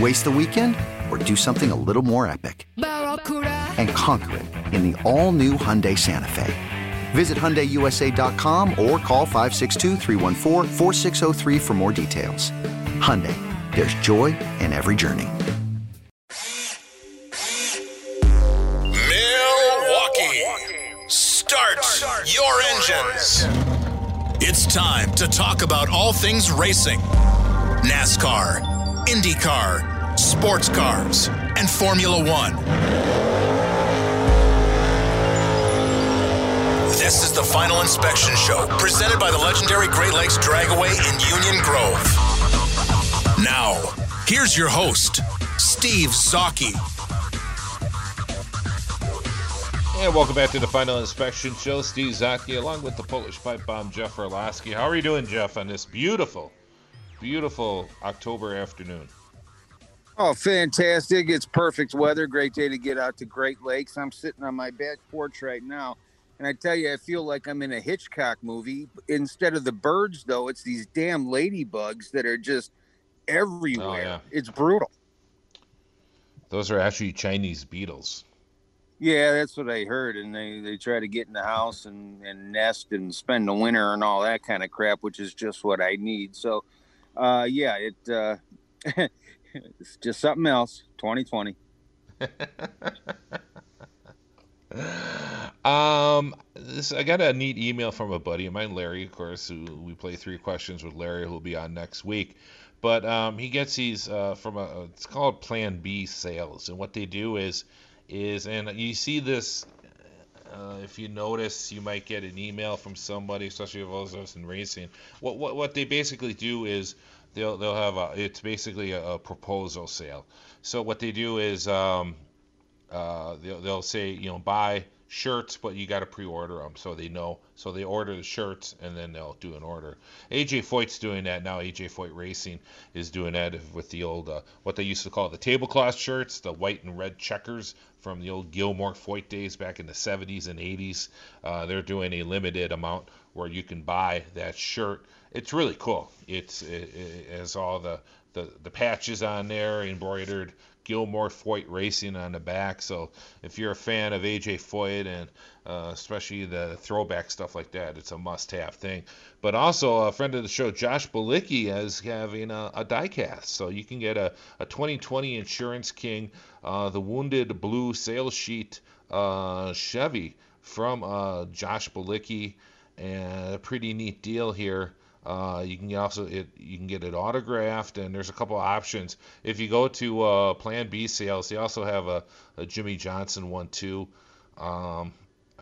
Waste the weekend or do something a little more epic? And conquer it in the all new Hyundai Santa Fe. Visit HyundaiUSA.com or call 562 for more details. Hyundai, there's joy in every journey. Milwaukee, start your engines. It's time to talk about all things racing NASCAR, IndyCar, sports cars, and Formula One. This is the Final Inspection Show, presented by the legendary Great Lakes Dragaway in Union Grove. Now, here's your host, Steve Zautke. And welcome back to the Final Inspection Show. Steve Zautke, along with the Polish pipe bomb Jeff Orloski. How are you doing, Jeff, on this beautiful, beautiful October afternoon? Oh, fantastic. It's perfect weather. Great day to get out to Great Lakes. I'm sitting on my back porch right now. And I tell you, I feel like I'm in a Hitchcock movie. Instead of the birds, though, it's these damn ladybugs that are just everywhere. Oh, yeah. It's brutal. Those are actually Chinese beetles. Yeah, that's what I heard. And they, they try to get in the house and, and nest and spend the winter and all that kind of crap, which is just what I need. So, uh, yeah, it uh, it's just something else. 2020. Um, this I got a neat email from a buddy of mine, Larry, of course, who we play three questions with Larry, who'll be on next week. But um, he gets these uh, from a it's called Plan B sales, and what they do is is and you see this. Uh, if you notice, you might get an email from somebody, especially if those of us in racing. What, what what they basically do is they'll they'll have a it's basically a, a proposal sale. So what they do is um, uh, they'll, they'll say you know buy shirts, but you got to pre-order them so they know. So they order the shirts and then they'll do an order. AJ Foyt's doing that now. AJ Foyt Racing is doing that with the old uh, what they used to call the tablecloth shirts, the white and red checkers from the old Gilmore Foyt days back in the 70s and 80s. Uh, they're doing a limited amount where you can buy that shirt. It's really cool. It's it, it has all the, the the patches on there embroidered Gilmore Foyt Racing on the back. So if you're a fan of AJ Foyt and uh, especially the throwback stuff like that, it's a must-have thing. But also a friend of the show, Josh Bilicki, is having a, a diecast, so you can get a, a 2020 Insurance King, uh, the Wounded Blue sales sheet uh, Chevy from uh, Josh Bilicki, and a pretty neat deal here. Uh, you can also it you can get it autographed, and there's a couple of options. If you go to uh, Plan B sales, they also have a, a Jimmie Johnson one too. Um,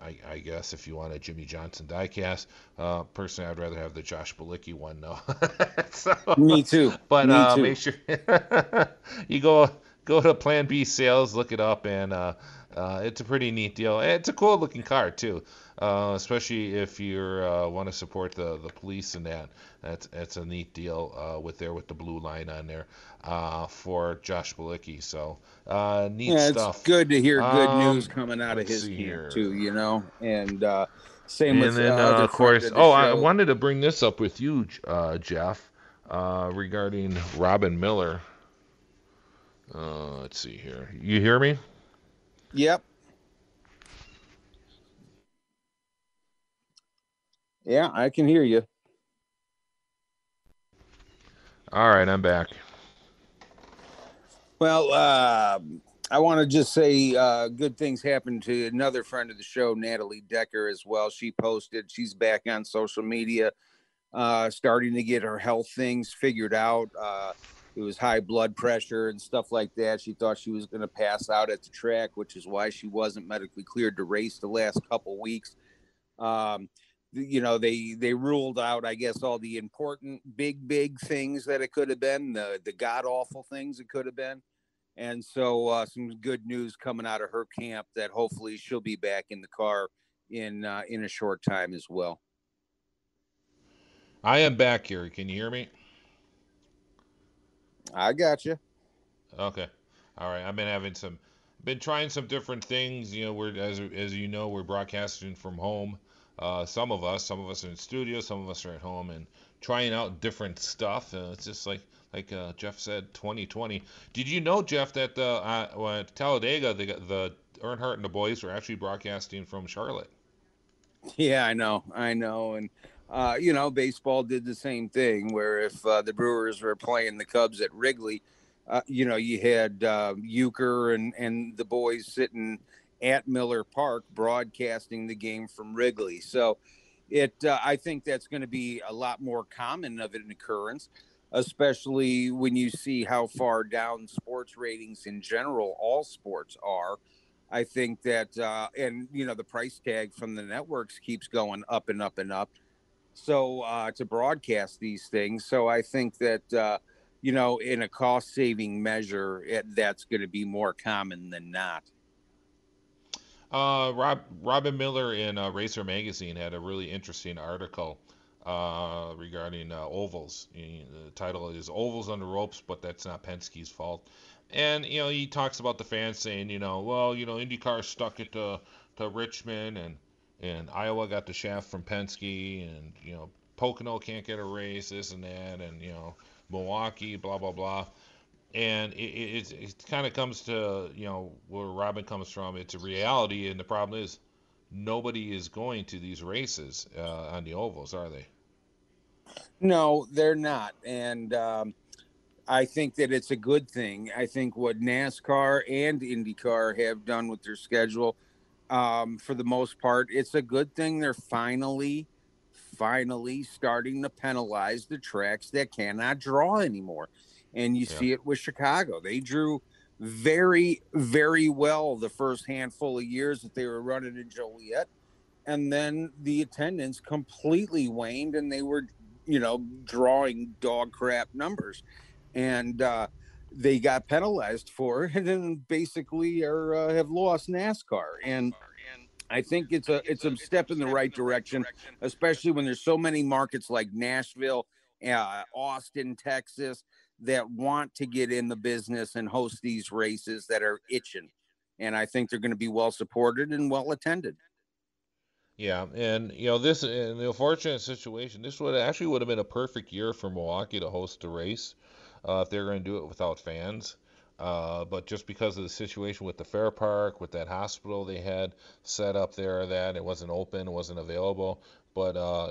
I, I, guess if you want a Jimmie Johnson diecast, uh, personally I'd rather have the Josh Bilicki one though. so, Me too. But Me uh, too. make sure you go go to Plan B sales, look it up, and uh, it's a pretty neat deal. It's a cool looking car too, uh, especially if you uh, want to support the, the police and that. That's that's a neat deal uh, with there with the blue line on there uh, for Josh Bilicki. So uh, neat yeah, stuff. it's good to hear good Um, news coming out of his camp here. too. You know, and uh, same And with then of course, friend the oh, I wanted to bring this up with you, uh, Jeff. uh, regarding Robin Miller. Uh, let's see here. You hear me? Yep. Yeah, I can hear you. All right, I'm back. Well, uh, I want to just say uh, good things happened to another friend of the show, Natalie Decker, as well. She posted, she's back on social media, uh, starting to get her health things figured out. It was high blood pressure and stuff like that. She thought she was going to pass out at the track, which is why she wasn't medically cleared to race the last couple weeks. Um, you know, they they ruled out, I guess, all the important, big, big things that it could have been, the the god awful things it could have been. And so, uh, some good news coming out of her camp that hopefully she'll be back in the car in uh, in a short time as well. I am back here. Can you hear me? I got you. Okay. All right. I've been having some, been trying some different things. You know, we're as as you know, we're broadcasting from home. Uh, some of us, some of us are in studio, some of us are at home, and trying out different stuff. Uh, it's just like like uh, Jeff said, 2020. Did you know, Jeff, that the uh, Talladega, the the Earnhardt and the boys were actually broadcasting from Charlotte? Yeah, I know, I know, and uh, you know, baseball did the same thing. Where if uh, the Brewers were playing the Cubs at Wrigley, uh, you know, you had uh, Uecker and and the boys sitting at Miller Park broadcasting the game from Wrigley. So, it uh, I think that's going to be a lot more common of an occurrence, especially when you see how far down sports ratings in general, all sports are. I think that, uh, and you know, the price tag from the networks keeps going up and up and up so uh, to broadcast these things. So I think that uh, you know, in a cost saving measure, it, that's going to be more common than not. Uh, Rob Robin Miller in uh, Racer Magazine had a really interesting article uh, regarding uh, ovals. The title is "Ovals on the Ropes," but that's not Penske's fault. And you know, he talks about the fans saying, you know, well, you know, IndyCar stuck it to to Richmond and and Iowa got the shaft from Penske, and you know Pocono can't get a race, this and that, and you know Milwaukee, blah blah blah. And it, it, it kind of comes to you know where Robin comes from. It's a reality, and the problem is nobody is going to these races uh, on the ovals, are they? No, they're not, and um, I think that it's a good thing. I think what NASCAR and IndyCar have done with their schedule um, for the most part. It's a good thing they're finally, finally starting to penalize the tracks that cannot draw anymore. And you yeah. see it with Chicago. They drew very, very well the first handful of years that they were running in Joliet. And then the attendance completely waned and they were, you know, drawing dog crap numbers. And, uh, they got penalized for it and then basically are uh, have lost NASCAR. And I think it's a it's a step in the right direction, especially when there's so many markets like Nashville, uh, Austin, Texas that want to get in the business and host these races that are itching, and I think they're going to be well supported and well attended. Yeah, and you know this in the unfortunate situation, this would actually would have been a perfect year for Milwaukee to host a race uh, if they're going to do it without fans. Uh, but just because of the situation with the fair park, with that hospital they had set up there, that it wasn't open, it wasn't available. But uh,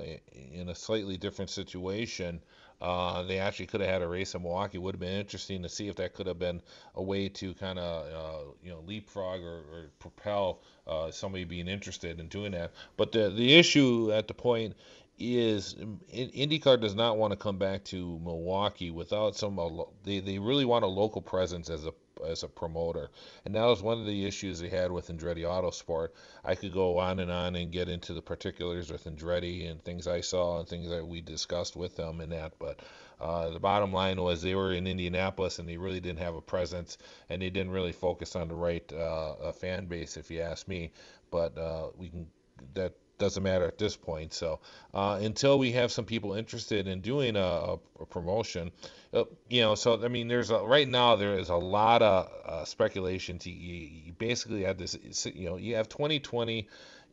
in a slightly different situation, uh, they actually could have had a race in Milwaukee. Would have been interesting to see if that could have been a way to kind of uh, you know leapfrog or, or propel uh, somebody being interested in doing that. But the the issue at the point is IndyCar does not want to come back to Milwaukee without some. They, they really want a local presence as a as a promoter, and that was one of the issues they had with Andretti Autosport. I could go on and on and get into the particulars with Andretti and things I saw and things that we discussed with them and that, but uh, the bottom line was they were in Indianapolis and they really didn't have a presence and they didn't really focus on the right uh, fan base, if you ask me. But uh, we can that doesn't matter at this point. So uh, until we have some people interested in doing a, a promotion, uh, you know, so I mean, there's a, right now there is a lot of uh, speculation. To you, you basically have this, you know, you have 2020,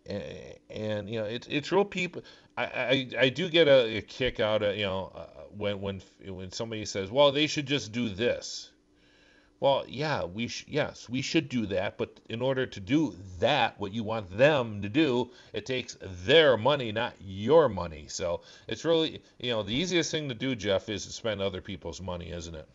and, and you know, it's it's real people. I, I, I do get a, a kick out of you know uh, when when when somebody says, "Well, they should just do this," well, yeah, we sh- yes, we should do that, but in order to do that, what you want them to do, it takes their money, not your money. So it's really, you know, the easiest thing to do, Jeff, is to spend other people's money, isn't it?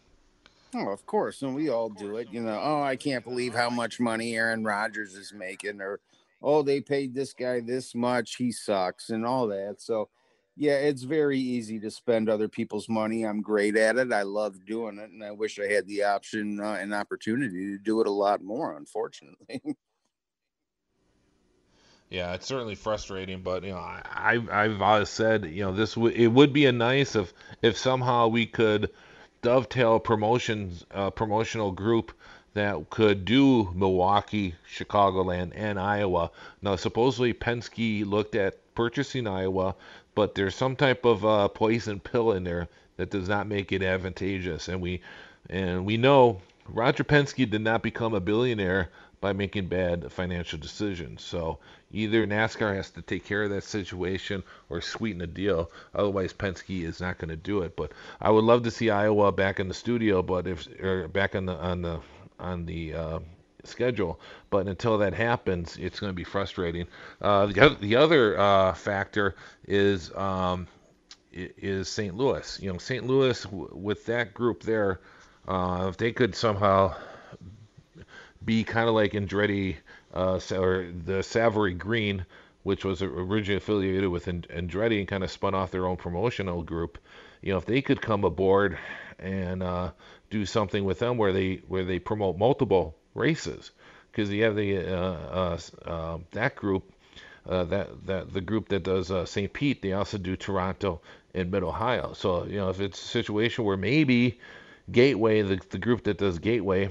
Oh, of course, and we all do it. You know, oh, I can't believe how much money Aaron Rodgers is making, or oh, they paid this guy this much, he sucks, and all that. So yeah, it's very easy to spend other people's money. I'm great at it. I love doing it, and I wish I had the option uh, and opportunity to do it a lot more. Unfortunately. yeah, it's certainly frustrating, but you know, I, I've always said, you know, this w- it would be a nice if if somehow we could dovetail promotions uh, promotional group that could do Milwaukee, Chicagoland, and Iowa. Now, supposedly Penske looked at purchasing Iowa but there's some type of uh, poison pill in there that does not make it advantageous. And we and we know Roger Penske did not become a billionaire by making bad financial decisions. So either NASCAR has to take care of that situation or sweeten the deal. Otherwise, Penske is not going to do it. But I would love to see Iowa back in the studio, but if or back on the on the on the uh, schedule. But until that happens, it's going to be frustrating. Uh, the, other, the other uh, factor is um, is St. Louis. You know, St. Louis w- with that group there, uh, if they could somehow be kind of like Andretti uh, or the Savoree Green, which was originally affiliated with Andretti and kind of spun off their own promotional group. You know, if they could come aboard and uh, do something with them where they where they promote multiple races because you have the uh, uh, uh, that group uh, that that the group that does uh, St. Pete they also do Toronto and Mid Ohio. So you know if it's a situation where maybe Gateway the the group that does Gateway.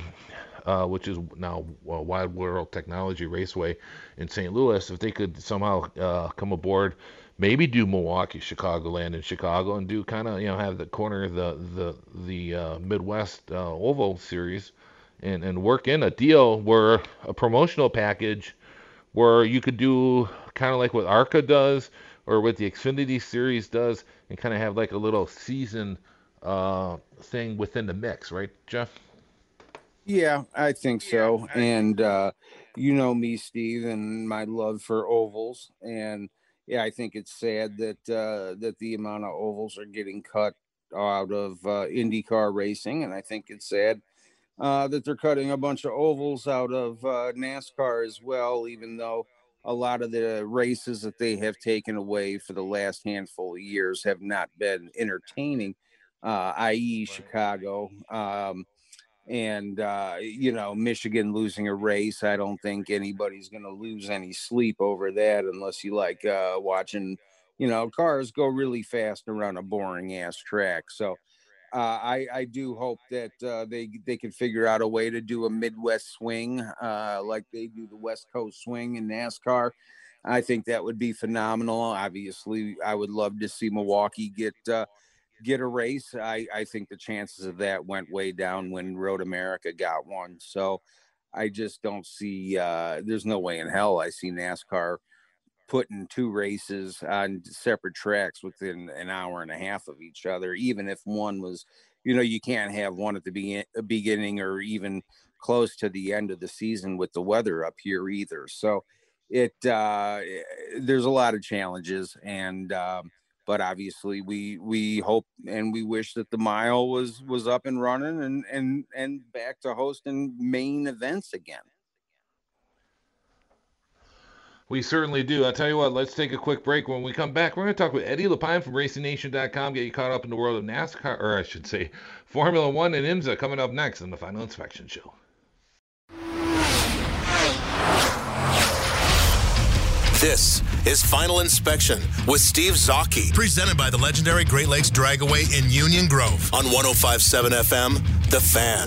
Uh, which is now Wide World Technology Raceway in St. Louis. If they could somehow come aboard, maybe do Milwaukee, Chicagoland, and Chicago, and do kind of you know have the corner of the the the Midwest Oval Series, and, and work in a deal where a promotional package where you could do kind of like what ARCA does or what the Xfinity Series does and kind of have like a little season uh, thing within the mix, right, Jeff? Yeah, I think so. And uh, you know me, Steve, and my love for ovals. And yeah, I think it's sad that uh, that the amount of ovals are getting cut out of uh, IndyCar racing, and I think it's sad uh, that they're cutting a bunch of ovals out of uh, NASCAR as well, even though a lot of the races that they have taken away for the last handful of years have not been entertaining, uh, i.e., Chicago. Um, and, uh, you know, Michigan losing a race. I don't think anybody's going to lose any sleep over that unless you like uh, watching, you know, cars go really fast around a boring ass track. So, uh, I, I do hope that uh, they they can figure out a way to do a Midwest swing uh, like they do the West Coast swing in NASCAR. I think that would be phenomenal. Obviously, I would love to see Milwaukee get uh, get a race. I, I think the chances of that went way down when Road America got one. So I just don't see. Uh, there's no way in hell I see NASCAR putting two races on separate tracks within an hour and a half of each other, even if one was, you know, you can't have one at the be- beginning or even close to the end of the season with the weather up here either. So it, uh, there's a lot of challenges and, um, but obviously we we hope and we wish that the mile was was up and running and and and back to hosting main events again we certainly do. I'll tell you what, let's take a quick break. When we come back, we're going to talk with Eddie LePine from RacingNation.com, get you caught up in the world of NASCAR, or I should say, Formula One and IMSA coming up next on the Final Inspection Show. This is Final Inspection with Steve Zautke, presented by the legendary Great Lakes Dragaway in Union Grove on 1057 FM, The Fan.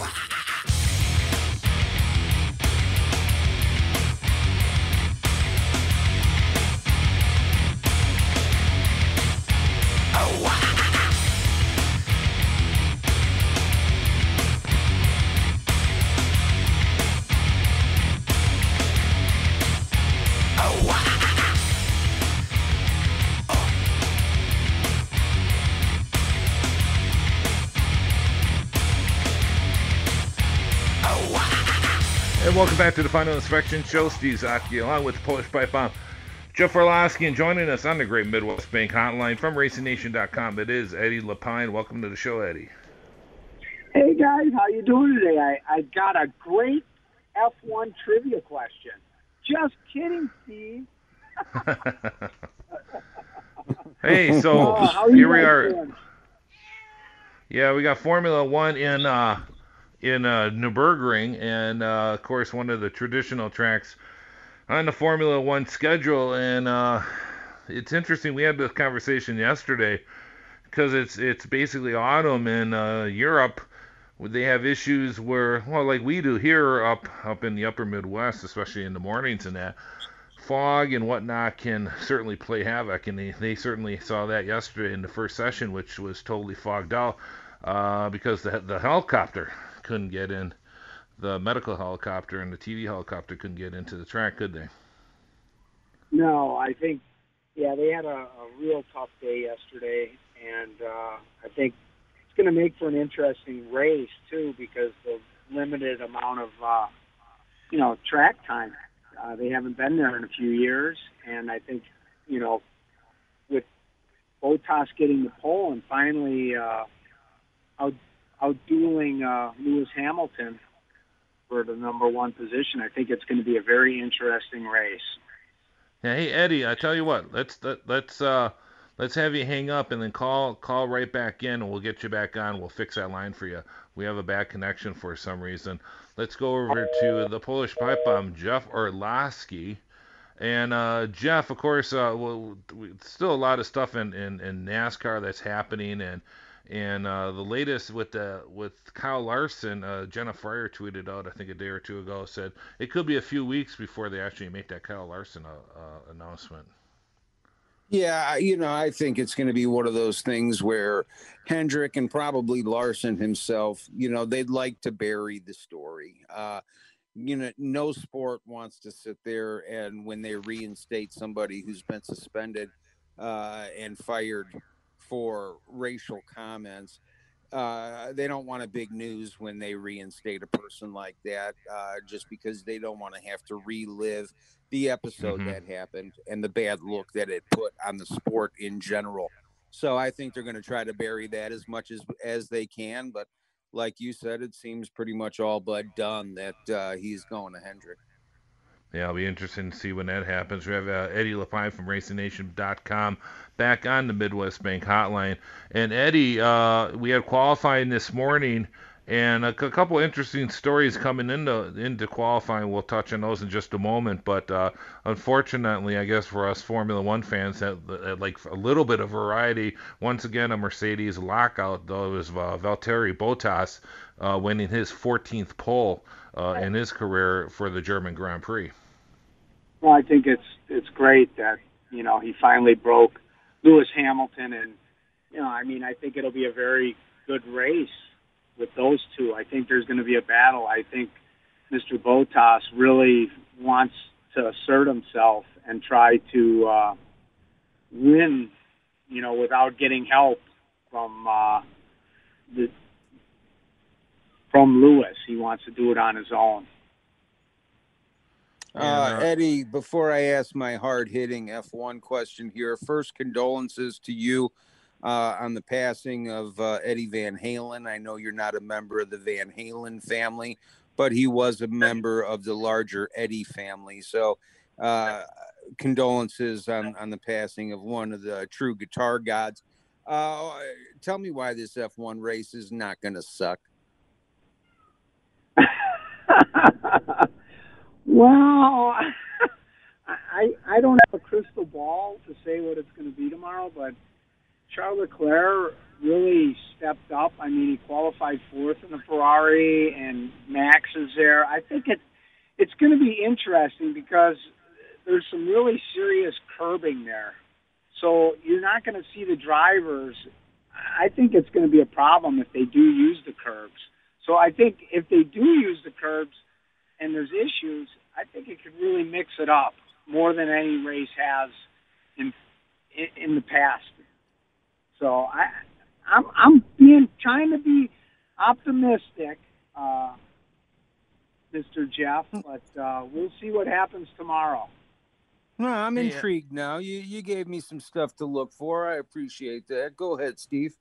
And welcome back to the Final Inspection Show. Steve Zautke along with the Polish Pipe Bomb. Jeff Orloski and joining us on the Great Midwest Bank Hotline from RacingNation.com. It is Eddie LePine. Welcome to the show, Eddie. Hey guys, how you doing today? I, I got a great F1 trivia question. Just kidding, Steve. hey, so Oh, here we are. Doing? Yeah, we got Formula One in uh, in uh, Nürburgring, and uh, of course one of the traditional tracks on the Formula One schedule. And uh, it's interesting. We had this conversation yesterday because it's it's basically autumn in uh, Europe. They have issues where, well, like we do here up up in the upper Midwest, especially in the mornings and that fog and whatnot can certainly play havoc, and they, they certainly saw that yesterday in the first session, which was totally fogged out uh, because the the helicopter couldn't get in, the medical helicopter and the TV helicopter couldn't get into the track, could they? No, I think yeah they had a, a real tough day yesterday, and uh, I think it's going to make for an interesting race too because the limited amount of uh, you know track time. Uh, they haven't been there in a few years, and I think you know with Bottas getting the pole and finally uh, out outdueling uh, Lewis Hamilton for the number one position, I think it's going to be a very interesting race. Yeah, hey Eddie, I tell you what, let's let, let's uh, let's have you hang up and then call call right back in, and we'll get you back on. We'll fix that line for you. We have a bad connection for some reason. Let's go over to the Polish pipe bomb, Jeff Orloski. And uh, Jeff, of course, uh, well, still a lot of stuff in, in, in NASCAR that's happening, and and uh, the latest with the with Kyle Larson, uh, Jenna Fryer tweeted out, I think a day or two ago, said it could be a few weeks before they actually make that Kyle Larson uh, announcement. Yeah, you know, I think it's going to be one of those things where Hendrick and probably Larson himself, you know, they'd like to bury the story. Uh, you know, no sport wants to sit there and when they reinstate somebody who's been suspended uh, and fired for racial comments, uh, they don't want a big news when they reinstate a person like that, uh, just because they don't want to have to relive the episode mm-hmm. that happened and the bad look that it put on the sport in general. So I think they're going to try to bury that as much as as they can. But like you said, it seems pretty much all but done that uh, he's going to Hendrick. Yeah, it'll be interesting to see when that happens. We have uh, Eddie LePine from RacingNation.com back on the Midwest Bank Hotline. And Eddie, uh, we had qualifying this morning, and a, a couple interesting stories coming into into qualifying. We'll touch on those in just a moment. But uh, unfortunately, I guess for us Formula One fans, that, that like a little bit of variety. Once again, a Mercedes lockout. Though it was uh, Valtteri Bottas uh, winning his 14th pole uh, in his career for the German Grand Prix. Well, I think it's it's great that you know he finally broke Lewis Hamilton, and you know, I mean, I think it'll be a very good race with those two. I think there's going to be a battle. I think Mr. Bottas really wants to assert himself and try to uh, win, you know, without getting help from uh, the from Lewis. He wants to do it on his own. Uh, Eddie, before I ask my hard hitting F1 question here, first condolences to you uh, on the passing of uh, Eddie Van Halen. I know you're not a member of the Van Halen family, but he was a member of the larger Eddie family. So, uh, condolences on, on the passing of one of the true guitar gods. Uh, tell me why this F1 race is not going to suck. Well, I I don't have a crystal ball to say what it's going to be tomorrow, but Charles Leclerc really stepped up. I mean, he qualified fourth in the Ferrari, and Max is there. I think it it's going to be interesting because there's some really serious curbing there. So you're not going to see the drivers. I think it's going to be a problem if they do use the curbs. So I think if they do use the curbs and there's issues, I think it could really mix it up more than any race has in in the past. So I I'm I'm being trying to be optimistic. Uh, Mr. Jeff, but uh, we'll see what happens tomorrow. No, I'm Yeah. intrigued now. You you gave me some stuff to look for. I appreciate that. Go ahead, Steve.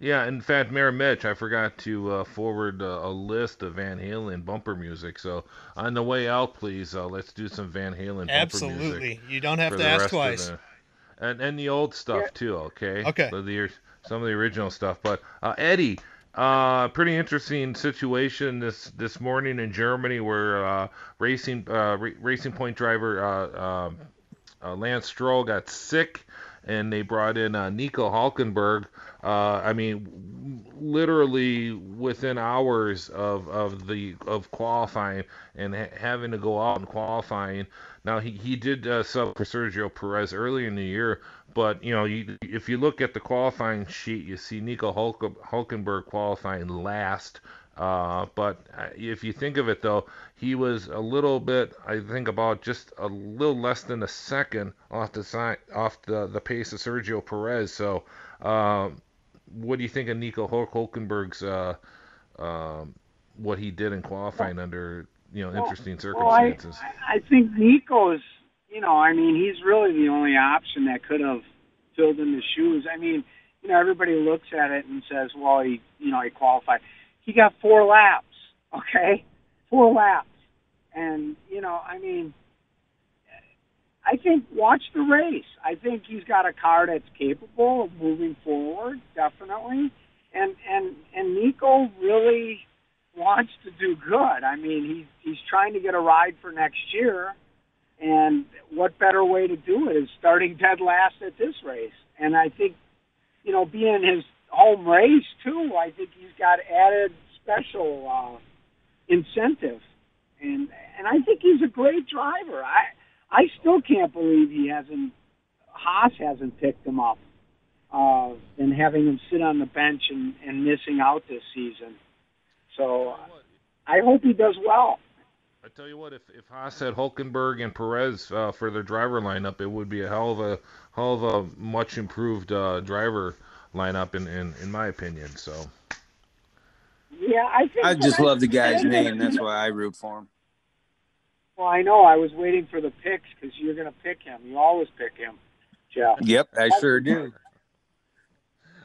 Yeah, in fact, Mayor Mitch, I forgot to uh, forward uh, a list of Van Halen bumper music. So on the way out, please, uh, let's do some Van Halen bumper music. Absolutely. You don't have to ask twice. the- and and the old stuff Yeah. too. Okay. Okay. So the some of the original stuff, but uh, Eddie. Uh, pretty interesting situation this this morning in Germany where uh, racing uh, ra- racing point driver uh, um, uh, Lance Stroll got sick, and they brought in uh, Nico Hulkenberg. Uh, I mean, literally within hours of, of the of qualifying and ha- having to go out and qualifying. Now he he did uh, sub for Sergio Perez early in the year, but you know you, if you look at the qualifying sheet, you see Nico Hulk- Hulkenberg qualifying last. Uh, but uh, if you think of it though, he was a little bit, I think about just a little less than a second off the side, off the, the pace of Sergio Perez. So, um, what do you think of Nico Hulkenberg's uh, um, what he did in qualifying under you know Well- interesting Well, circumstances? I I think Nico's, you know, I mean, he's really the only option that could have filled in the shoes. I mean, you know, everybody looks at it and says, well, he, you know, he qualified. He got four laps, okay? Four laps. And, you know, I mean, I think watch the race. I think he's got a car that's capable of moving forward, definitely. And and and Nico really wants to do good. I mean, he's he's trying to get a ride for next year, and what better way to do it is starting dead last at this race. And I think, you know, being his home race too, I think he's got added special uh, incentive, and and I think he's a great driver. I I still can't believe he hasn't Haas hasn't picked him up uh, and having him sit on the bench and, and missing out this season. So I hope he does well. I tell you what, if if Haas had Hulkenberg and Perez uh, for their driver lineup, it would be a hell of a hell of a much improved uh, driver lineup in, in in my opinion. So Yeah, I think. I just but love the guy's name. That's why I root for him. Well, I know. I was waiting for the picks because you're going to pick him. You always pick him, Jeff. Yep, I sure do.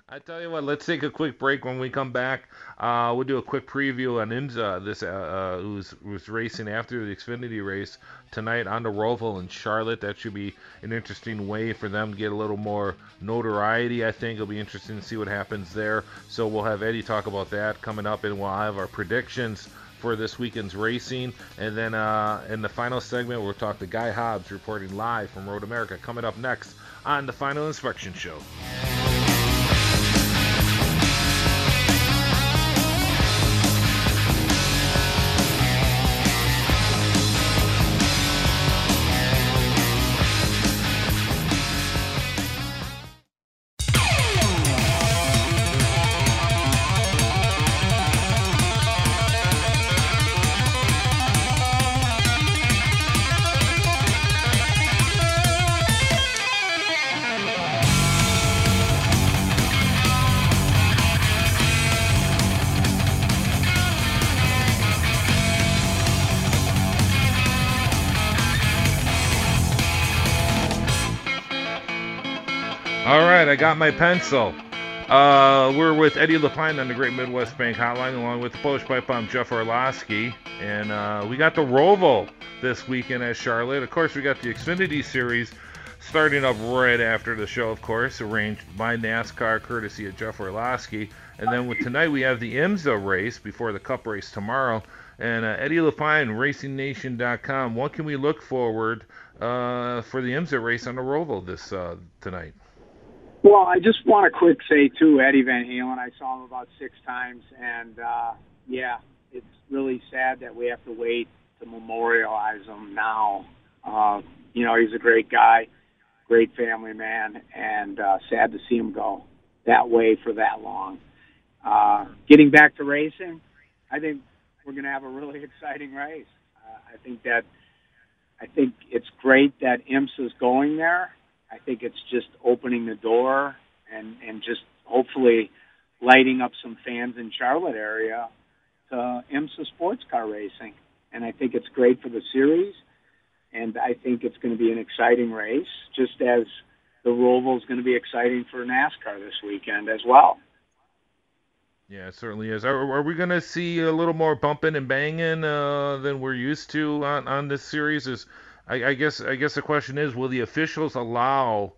I tell you what, let's take a quick break. When we come back, uh, we'll do a quick preview on IMSA, this uh, uh, who's who's racing after the Xfinity race tonight on the Roval in Charlotte. That should be an interesting way for them to get a little more notoriety. I think it'll be interesting to see what happens there. So we'll have Eddie talk about that coming up, and we'll have our predictions for this weekend's racing. And then uh, in the final segment, we'll talk to Guy Hobbs reporting live from Road America. Coming up next on the Final Inspection Show. Got my pencil. Uh, we're with Eddie LePine on the Great Midwest Bank Hotline, along with the Polish Pipe Bomb Jeff Orloski, and uh, we got the Roval this weekend at Charlotte. Of course, we got the Xfinity Series starting up right after the show, of course, arranged by NASCAR, courtesy of Jeff Orloski. And then with tonight, we have the IMSA race before the Cup race tomorrow. And uh, Eddie LePine, RacingNation.com. What can we look forward uh, for the IMSA race on the Roval this uh, tonight? Well, I just want to quick say too, Eddie Van Halen. I saw him about six times, and uh, yeah, it's really sad that we have to wait to memorialize him now. Uh, you know, he's a great guy, great family man, and uh, sad to see him go that way for that long. Uh, getting back to racing, I think we're going to have a really exciting race. Uh, I think that I think it's great that IMSA's going there. I think it's just opening the door and and just hopefully lighting up some fans in Charlotte area to IMSA sports car racing. and I think it's great for the series. And I think it's going to be an exciting race, just as the Roval is going to be exciting for NASCAR this weekend as well. Yeah, it certainly is. Are, are we going to see a little more bumping and banging uh, than we're used to on, on this series? Is I, I guess I guess the question is, will the officials allow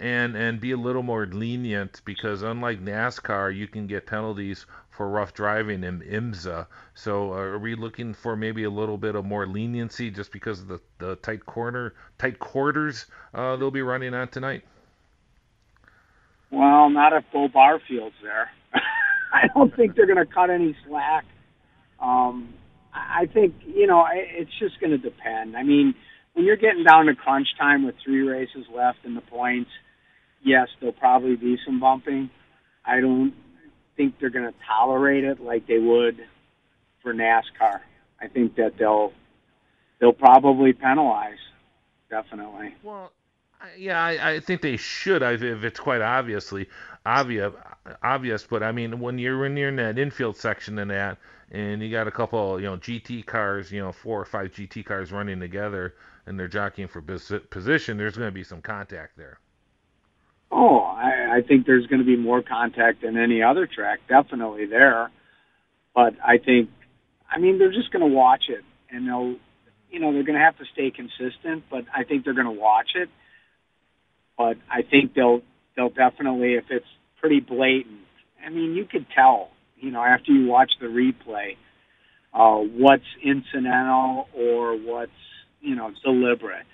and and be a little more lenient because unlike NASCAR, you can get penalties for rough driving in IMSA. So uh, are we looking for maybe a little bit of more leniency just because of the, the tight corner tight quarters uh, they'll be running on tonight? Well, not if Beaux Barfield's there. I don't think they're going to cut any slack. Um, I think you know it's just going to depend. I mean, when you're getting down to crunch time with three races left in the points, yes, there'll probably be some bumping. I don't think they're going to tolerate it like they would for NASCAR. I think that they'll they'll probably penalize, definitely. Well, yeah, I, I think they should. if it's quite obviously obvious, obvious. But I mean, when you're when you're in that infield section and that, and you got a couple, you know, GT cars, you know, four or five GT cars running together, and they're jockeying for position, there's going to be some contact there. Oh, I, I think there's going to be more contact than any other track, definitely there. But I think, I mean, they're just going to watch it, and they'll, you know, they're going to have to stay consistent. But I think they're going to watch it. But I think they'll they'll definitely, if it's pretty blatant, I mean, you could tell, you know, after you watch the replay, uh, what's incidental or what's you know deliberate.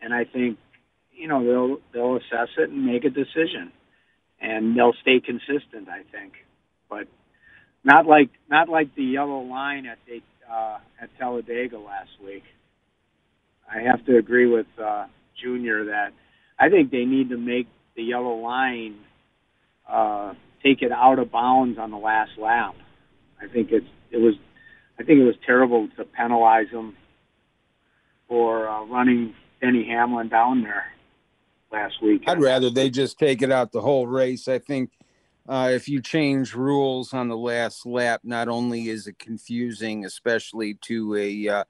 And I think you know they'll they'll assess it and make a decision, and they'll stay consistent. I think, but not like not like the yellow line at the uh, at Talladega last week. I have to agree with uh, Junior that I think they need to make the yellow line uh, take it out of bounds on the last lap. I think it's it was I think it was terrible to penalize them for uh, running Denny Hamlin down there last week. I'd rather they just take it out the whole race. I think uh, if you change rules on the last lap, not only is it confusing, especially to a uh,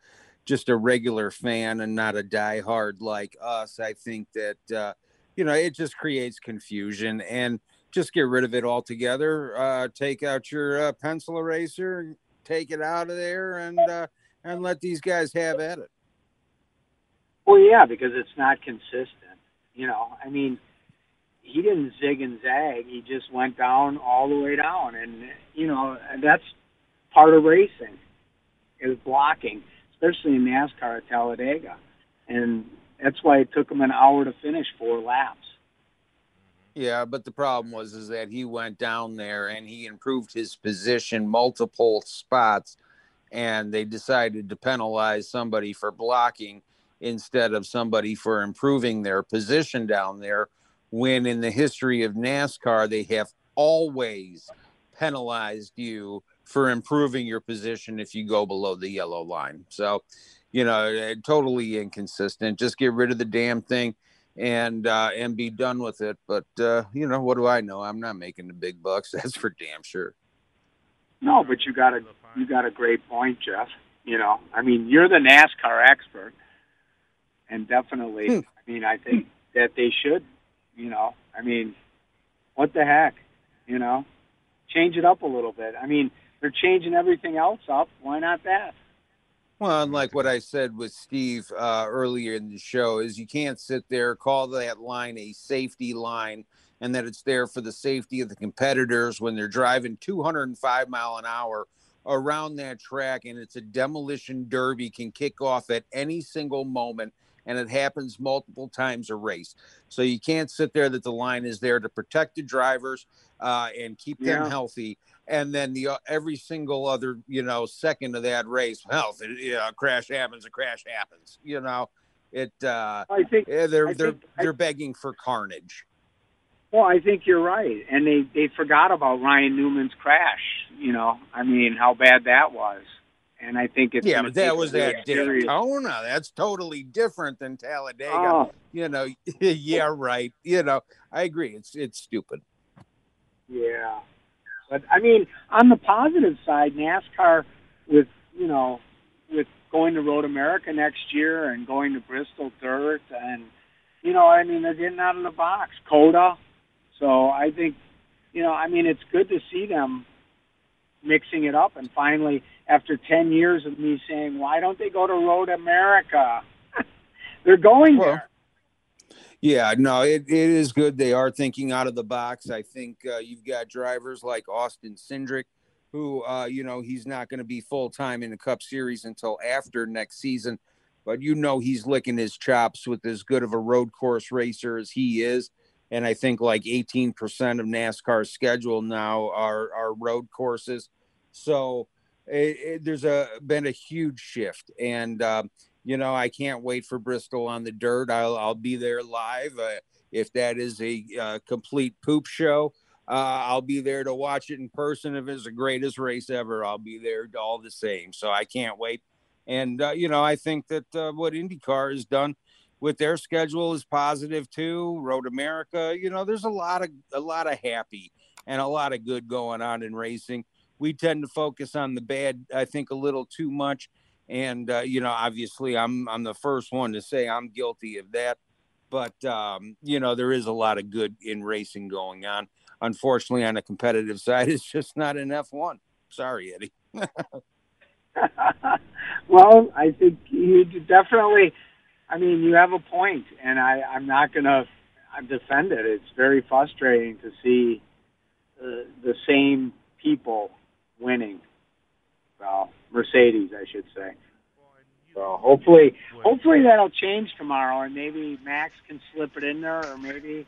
just a regular fan and not a diehard like us, I think that uh, you know it just creates confusion and just get rid of it altogether. Uh, take out your uh, pencil eraser, take it out of there, and uh, and let these guys have at it. Well, yeah, because it's not consistent. You know, I mean, he didn't zig and zag. He just went down all the way down, and you know that's part of racing is blocking, especially in NASCAR at Talladega, and that's why it took him an hour to finish four laps. Yeah, but the problem was is that he went down there and he improved his position multiple spots, and they decided to penalize somebody for blocking instead of somebody for improving their position down there when in the history of NASCAR they have always penalized you for improving your position if you go below the yellow line. So, you know, eh, totally inconsistent. Just get rid of the damn thing and uh, and be done with it. But uh, you know, what do I know? I'm not making the big bucks. That's for damn sure. No, but you got a you got a great point, Jeff. You know, I mean, you're the NASCAR expert and definitely, hmm. I mean, I think that they should, you know, I mean, what the heck, you know, change it up a little bit. I mean, they're changing everything else up. Why not that? Well, unlike what I said with Steve uh, earlier in the show, is you can't sit there call that line a safety line, and that it's there for the safety of the competitors when they're driving 205 mile an hour around that track, and it's a demolition derby can kick off at any single moment and it happens multiple times a race. So you can't sit there that the line is there to protect the drivers uh, and keep them healthy. And then the uh, every single other you know second of that race, well, if it, you know, a crash happens, a crash happens. You know, it. Uh, I think they're I they're think, they're begging for carnage. Well, I think you're right, and they they forgot about Ryan Newman's crash. You know, I mean, how bad that was and I think it's yeah, but that was at Daytona. That's totally different than Talladega. Oh. You know, yeah, right. You know, I agree. It's it's stupid. Yeah, but I mean, on the positive side, NASCAR with you know with going to Road America next year and going to Bristol Dirt, and you know, I mean, they're getting out of the box. Coda. So I think, you know, I mean, it's good to see them mixing it up, and finally, after ten years of me saying, why don't they go to Road America? they're going Well, there. Yeah, no, it, it is good. They are thinking out of the box. I think uh, you've got drivers like Austin Cindric, who, uh, you know, he's not going to be full time in the Cup Series until after next season. But you know, he's licking his chops with as good of a road course racer as he is. And I think like 18% of NASCAR's schedule now are, are road courses. So it, it, there's a been a huge shift. And, um, you know, I can't wait for Bristol on the dirt. I'll, I'll be there live. Uh, if that is a uh, complete poop show, uh, I'll be there to watch it in person. If it's the greatest race ever, I'll be there all the same. So I can't wait. And, uh, you know, I think that uh, what IndyCar has done with their schedule is positive too. Road America, you know, there's a lot of, a lot of happy and a lot of good going on in racing. We tend to focus on the bad, I think, a little too much and uh, you know obviously i'm i'm the first one to say i'm guilty of that but um, you know there is a lot of good in racing going on unfortunately on the competitive side it's just not an f1 sorry eddie well, I think you definitely. I mean, you have a point, and I, I'm not going to defend it. It's very frustrating to see uh, the same people winning. Well, Mercedes, I should say. So hopefully, hopefully that'll change tomorrow, and maybe Max can slip it in there, or maybe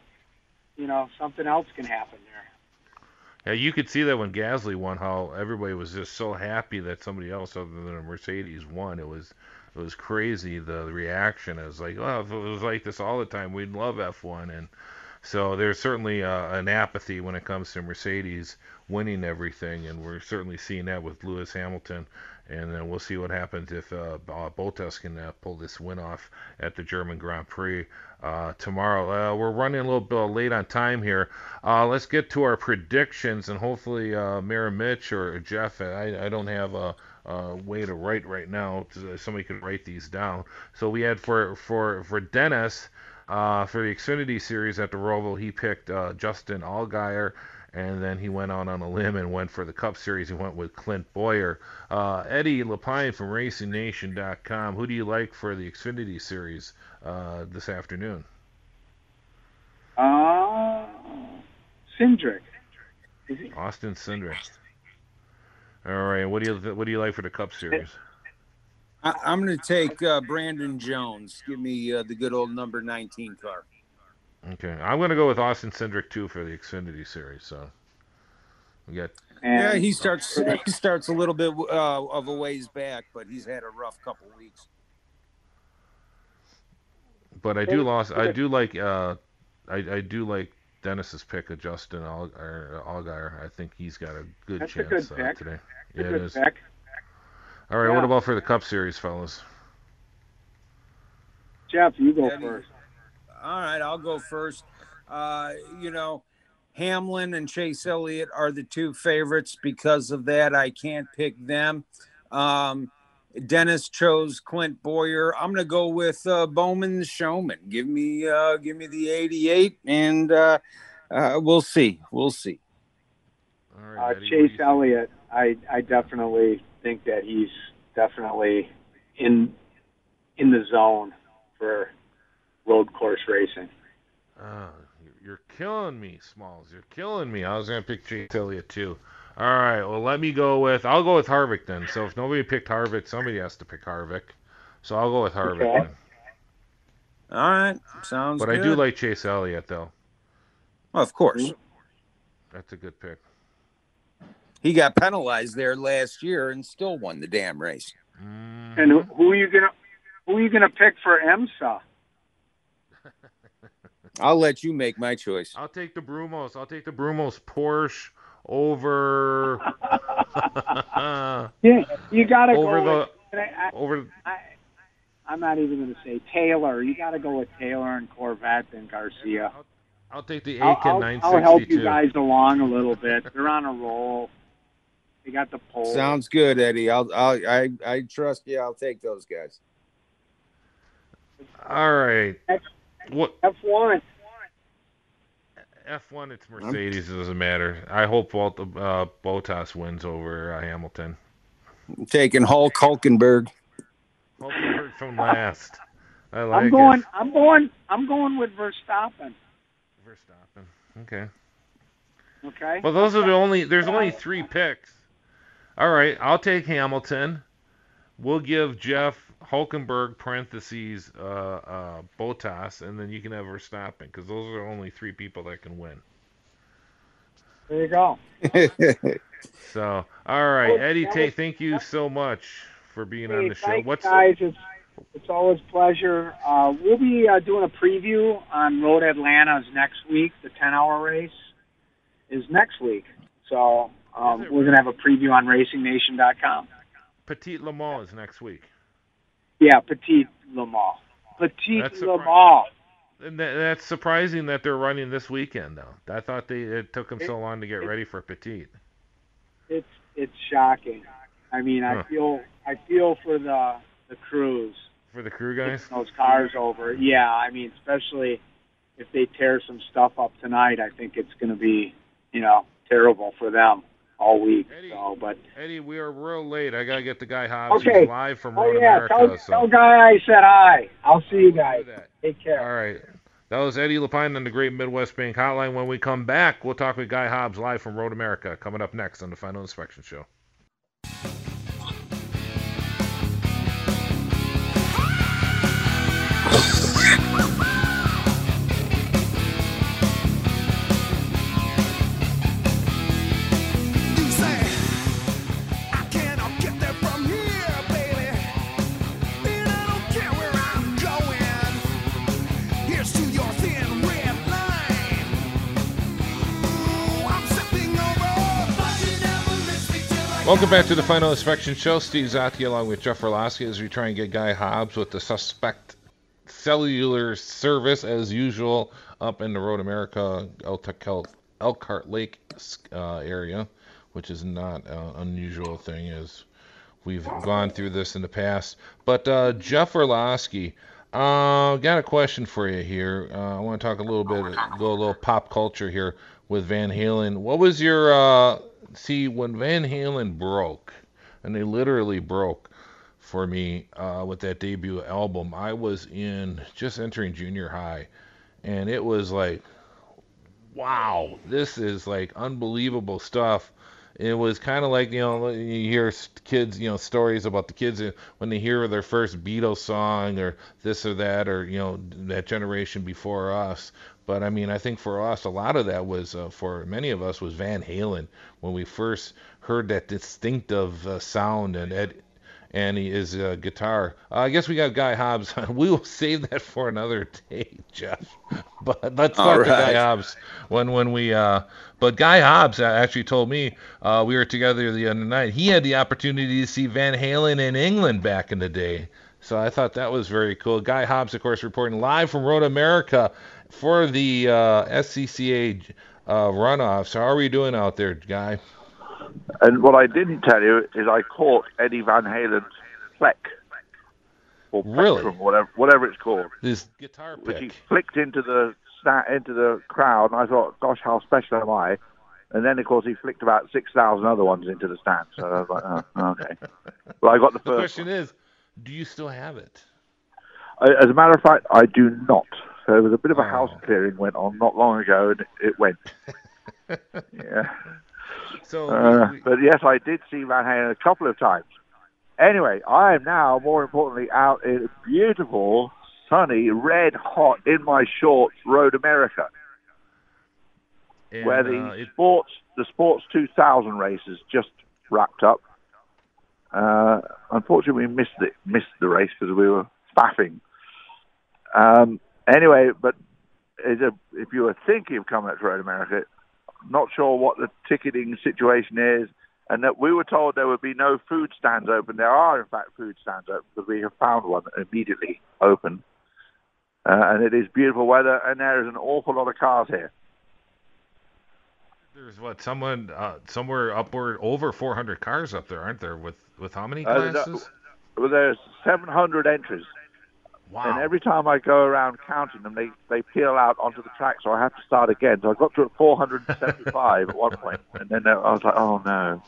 you know something else can happen there. Yeah, you could see that when Gasly won, how everybody was just so happy that somebody else other than a Mercedes won. It was it was crazy the reaction. It was like, oh, if it was like this all the time, we'd love F1. And so there's certainly uh, an apathy when it comes to Mercedes winning everything, and we're certainly seeing that with Lewis Hamilton. And then we'll see what happens if uh, uh, Bottas can uh, pull this win off at the German Grand Prix uh, tomorrow. Uh, we're running a little bit late on time here. Uh, let's get to our predictions, and hopefully, uh, Mayor Mitch or Jeff, I, I don't have a, a way to write right now. Somebody could write these down. So we had for for for Dennis. Uh, for the Xfinity Series at the Roval, he picked uh, Justin Allgaier, and then he went out on a limb and went for the Cup Series. He went with Clint Bowyer. Uh, Eddie LePine from RacingNation.com. Who do you like for the Xfinity Series uh, this afternoon? Uh, Cindric. Austin Cindric. All right. What do you what do you like for the Cup Series? I, i'm going to take uh, brandon jones give me uh, the good old number 19 car Okay, I'm gonna go with Austin Cindric too for the Xfinity Series. So we got yeah he starts he starts a little bit uh, of a ways back but he's had a rough couple weeks but I do lost. I do like. Uh, I, I do like Dennis's pick of Justin All, Allgaier. I think he's got a good That's a chance good uh, today. a Yeah, it good is. pick. All right. What about for the Cup Series, fellas? Jeff, you go Eddie. first. all right i'll go first uh, you know hamlin and chase elliott are the two favorites because of that i can't pick them um, dennis chose clint bowyer i'm going to go with uh, bowman the showman give me uh, give me the 88 and uh, uh, we'll see we'll see All Uh, right. Eddie, what Chase? Elliott, I, I definitely think that he's definitely in in the zone for road course racing. Ah, you're- you're killing me, Smalls. You're killing me. I was gonna pick Chase Elliott too. All right. Well, let me go with. I'll go with Harvick then. So if nobody picked Harvick, somebody has to pick Harvick. So I'll go with Harvick Okay. then. all right sounds good. But I do like Chase Elliott though. Well, of course That's a good pick. He got penalized there last year and still won the damn race Mhm. And who, who are you gonna who are you gonna pick for IMSA? i'll let you make my choice I'll take the Brumos. I'll take the Brumos Porsche over Yeah, you gotta over go. the with, I, over. I, I, I'm not even gonna say Taylor. You gotta go with Taylor and Corvette and Garcia. I'll take the I'll, Aiken I'll, 962. I'll help you guys along a little bit. They're on a roll. They got the pole. Sounds good, Eddie. I'll, I'll I I trust you. I'll take those guys. All right. F- What F1. F1? It's Mercedes. It doesn't matter. I hope Walt, uh, Bottas wins over uh, Hamilton. I'm taking Hulk Hulkenberg. Hulkenberg from last. I like I'm going. it. I'm going. I'm going with Verstappen. Verstappen. Okay. Okay. Well, those are the only. There's only three picks. All right, I'll take Hamilton. We'll give Jeff Hulkenberg parentheses uh, uh, Bottas, and then you can have Verstappen because those are only three people that can win. There you go. So, all right, Well, Eddie that Tate, thank you so much for being on Hey, the show. What's guys? It's it's always a pleasure. Uh, we'll be uh, doing a preview on Road Atlanta's next week. The 10-hour race is next week, so um, we're gonna have a preview on RacingNation.com. Petit Le Mans is next week? Yeah, Petit Le Mans. Petit That's Le Mans. And that, that's surprising that they're running this weekend, though. I thought they it took them so long to get ready for Petit. It's it's shocking. I mean, Huh. I feel I feel for the the crews. For the crew guys? those cars over. Yeah, I mean, especially if they tear some stuff up tonight, I think it's going to be, you know, terrible for them all week. Eddie. So, but Eddie, we are real late. I gotta get the guy Hobbs Okay. who's live from oh Road yeah, America. tell, so. tell guy I said hi. I'll see you guys. Take care. All right. That was Eddie LePine on the Great Midwest Bank Hotline. When we come back, we'll talk with Guy Hobbs live from Road America. Coming up next on the Final Inspection Show. Welcome back to the Final Inspection Show. Steve Zautke along with Jeff Orloski as we try and get Guy Hobbs with the suspect cellular service as usual up in the Road America Elkhart Lake uh, area, which is not an unusual thing as we've gone through this in the past. But uh, Jeff Orloski, uh, got a question for you here. Uh, I want to talk a little bit, go a little pop culture here with Van Halen. What was your uh, see when Van Halen broke, and they literally broke for me uh, with that debut album? I was in just entering junior high, and it was like, wow, this is like unbelievable stuff. It was kind of like you know you hear kids you know stories about the kids uh, when they hear their first Beatles song or this or that or you know that generation before us. But I mean I think for us a lot of that was uh, for many of us was Van Halen when we first heard that distinctive uh, sound and Ed and he is uh, guitar. Uh, I guess we got Guy Hobbs. we will save that for another day, Jeff. But let's talk to Guy right. Hobbs when when we. Uh, but Guy Hobbs actually told me uh, we were together the other night. He had the opportunity to see Van Halen in England back in the day. So I thought that was very cool. Guy Hobbs, of course, reporting live from Road America for the uh, SCCA uh, runoffs. How are we doing out there, Guy? And what I didn't tell you is I caught Eddie Van Halen's Fleck. Or Really? Plectrum, whatever, whatever it's called. This guitar Which he flicked into the sta- into the crowd, and I thought, gosh, how special am I? And then, of course, he flicked about 6,000 other ones into the stand. So I was like, oh, okay. Well, I got the The first question is, do you still have it? I- As a matter of fact, I do not. So there was a bit of a Oh. house clearing went on not long ago, and it went. yeah. So Uh, we- but yes, I did see Van Halen a couple of times. Anyway, I am now, more importantly, out in beautiful, sunny, red hot, in my shorts, Road America, and, where the uh, it- sports the Sports 2000 races just wrapped up. Uh, unfortunately, we missed the missed the race because we were faffing. Um, anyway, but a, if you were thinking of coming up to Road America, not sure what the ticketing situation is, and that we were told there would be no food stands open. There are, in fact, food stands open because we have found one immediately open. Uh, and it is beautiful weather, and there is an awful lot of cars here. There's what someone uh, somewhere upward over 400 cars up there, aren't there? With with how many Uh, classes? Well, there's 700 entries, wow. and every time I go around counting them, they, they peel out onto the track, so I have to start again. So I got to 475 at one point, and then uh, I was like, oh no.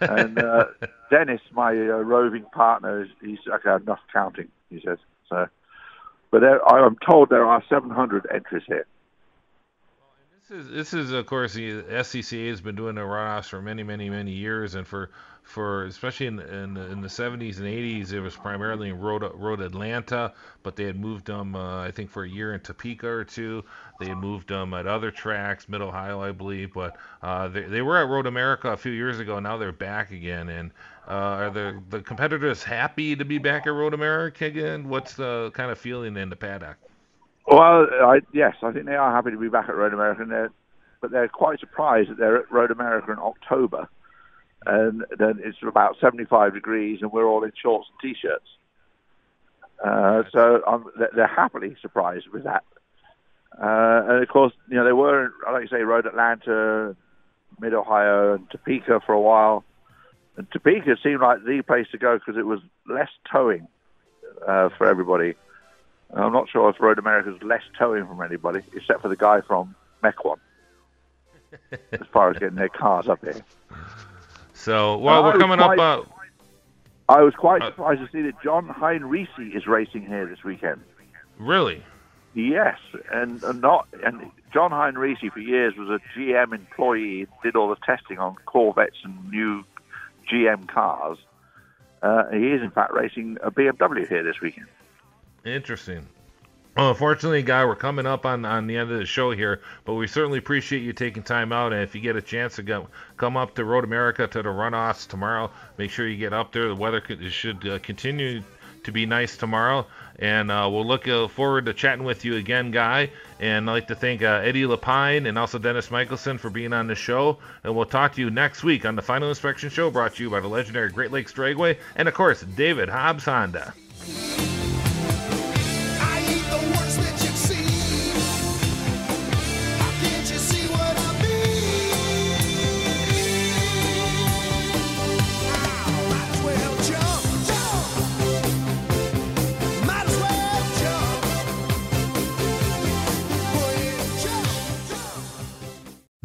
And uh, Dennis, my uh, roving partner, he's okay. Enough counting, he says. So, but there, I am told there are 700 entries here. This is of course the SCCA has been doing the runoffs for many many many years, and for for especially in in, the- in the 70s and 80s, it was primarily in Road Road Atlanta, but they had moved them uh, I think for a year in Topeka or two. They had moved them at other tracks, Mid Ohio I believe, but uh, they they were at Road America a few years ago. Now they're back again, and uh, are the the competitors happy to be back at Road America again? What's the kind of feeling in the paddock? Well, I, yes, I think they are happy to be back at Road America, they're, but they're quite surprised that they're at Road America in October, and then it's about 75 degrees, and we're all in shorts and t-shirts. Uh, so they're- happily surprised with that. Uh, and of course, you know, they were, like you say, Road Atlanta, Mid Ohio, and Topeka for a while. And Topeka seemed like the place to go because it was less towing uh, for everybody. I'm not sure if Road America's less towing from anybody, except for the guy from Mequon, as far as getting their cars up here. So well, I we're coming up. Uh, I was quite Uh, surprised to see that John Heinricy is racing here this weekend. really? Yes, and, and not and John Heinricy for years was a GM employee, did all the testing on Corvettes and new GM cars. Uh, he is in fact racing a BMW here this weekend. Interesting. Well, unfortunately, Guy, we're coming up on, on the end of the show here, but we certainly appreciate you taking time out. And if you get a chance to go, come up to Road America to the runoffs tomorrow, make sure you get up there. The weather should uh, continue to be nice tomorrow. And uh, we'll look uh, forward to chatting with you again, Guy. And I'd like to thank uh, Eddie LePine and also Dennis Michelson for being on the show. And we'll talk to you next week on the Final Inspection Show brought to you by the legendary Great Lakes Dragway and, of course, David Hobbs Honda.